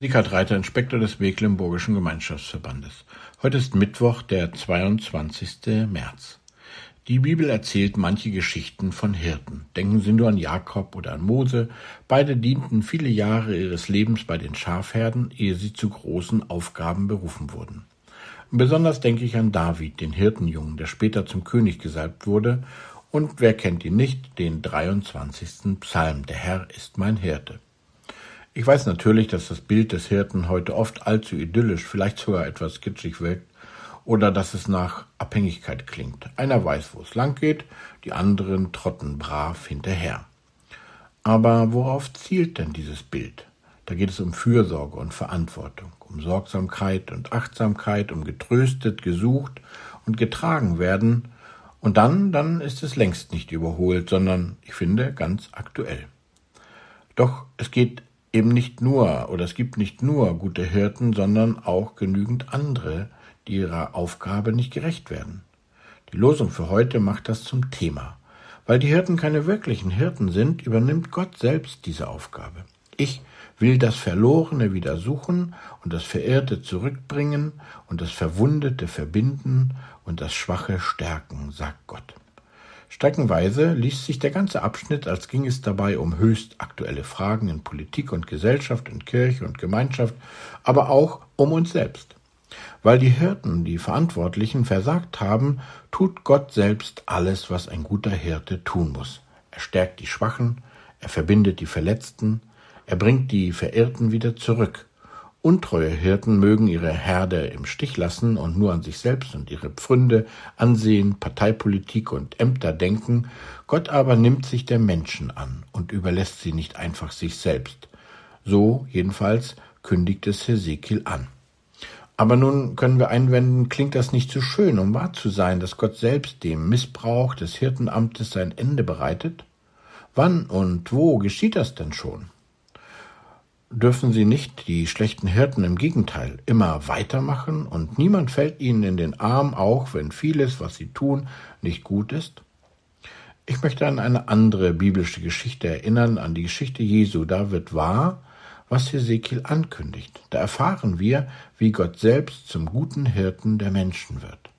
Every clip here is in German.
Eckhard Reiter, Inspektor des Mecklenburgischen Gemeinschaftsverbandes. Heute ist Mittwoch, der 22. März. Die Bibel erzählt manche Geschichten von Hirten. Denken Sie nur an Jakob oder an Mose. Beide dienten viele Jahre ihres Lebens bei den Schafherden, ehe sie zu großen Aufgaben berufen wurden. besonders denke ich an David, den Hirtenjungen, der später zum König gesalbt wurde. Und wer kennt ihn nicht, den 23. Psalm. Der Herr ist mein Hirte. Ich weiß natürlich, dass das Bild des Hirten heute oft allzu idyllisch, vielleicht sogar etwas kitschig wirkt, oder dass es nach Abhängigkeit klingt. Einer weiß, wo es lang geht, die anderen trotten brav hinterher. Aber worauf zielt denn dieses Bild? Da geht es um Fürsorge und Verantwortung, um Sorgsamkeit und Achtsamkeit, um getröstet, gesucht und getragen werden. Und dann, dann ist es längst nicht überholt, sondern, ich finde, ganz aktuell. Doch es geht eben nicht nur oder es gibt nicht nur gute Hirten, sondern auch genügend andere, die ihrer Aufgabe nicht gerecht werden. Die Losung für heute macht das zum Thema. Weil die Hirten keine wirklichen Hirten sind, übernimmt Gott selbst diese Aufgabe. Ich will das Verlorene wieder suchen und das Verirrte zurückbringen und das Verwundete verbinden und das Schwache stärken, sagt Gott. Streckenweise liest sich der ganze Abschnitt, als ging es dabei um höchst aktuelle Fragen in Politik und Gesellschaft, in Kirche und Gemeinschaft, aber auch um uns selbst. Weil die Hirten, die Verantwortlichen, versagt haben, tut Gott selbst alles, was ein guter Hirte tun muss. Er stärkt die Schwachen, er verbindet die Verletzten, er bringt die Verirrten wieder zurück, Untreue Hirten mögen ihre Herde im Stich lassen und nur an sich selbst und ihre Pfründe, Ansehen, Parteipolitik und Ämter denken, Gott aber nimmt sich der Menschen an und überlässt sie nicht einfach sich selbst. So jedenfalls kündigt es Hesekiel an. Aber nun können wir einwenden, klingt das nicht so schön, um wahr zu sein, dass Gott selbst dem Missbrauch des Hirtenamtes sein Ende bereitet? Wann und wo geschieht das denn schon? Dürfen sie nicht die schlechten Hirten im Gegenteil immer weitermachen und niemand fällt ihnen in den Arm, auch wenn vieles, was sie tun, nicht gut ist? Ich möchte an eine andere biblische Geschichte erinnern, an die Geschichte Jesu. Da wird wahr, was Hesekiel ankündigt. Da erfahren wir, wie Gott selbst zum guten Hirten der Menschen wird.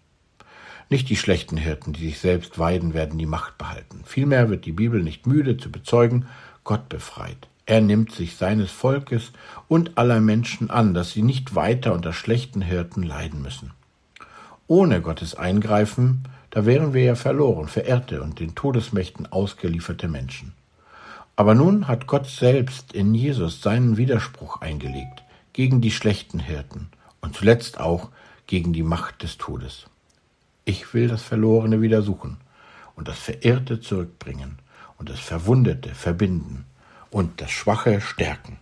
Nicht die schlechten Hirten, die sich selbst weiden, werden die Macht behalten. Vielmehr wird die Bibel nicht müde zu bezeugen, Gott befreit. Er nimmt sich seines Volkes und aller Menschen an, dass sie nicht weiter unter schlechten Hirten leiden müssen. Ohne Gottes Eingreifen, da wären wir ja verloren, verirrte und den Todesmächten ausgelieferte Menschen. Aber nun hat Gott selbst in Jesus seinen Widerspruch eingelegt gegen die schlechten Hirten und zuletzt auch gegen die Macht des Todes. Ich will das Verlorene wieder suchen und das Verirrte zurückbringen und das Verwundete verbinden und das Schwache stärken.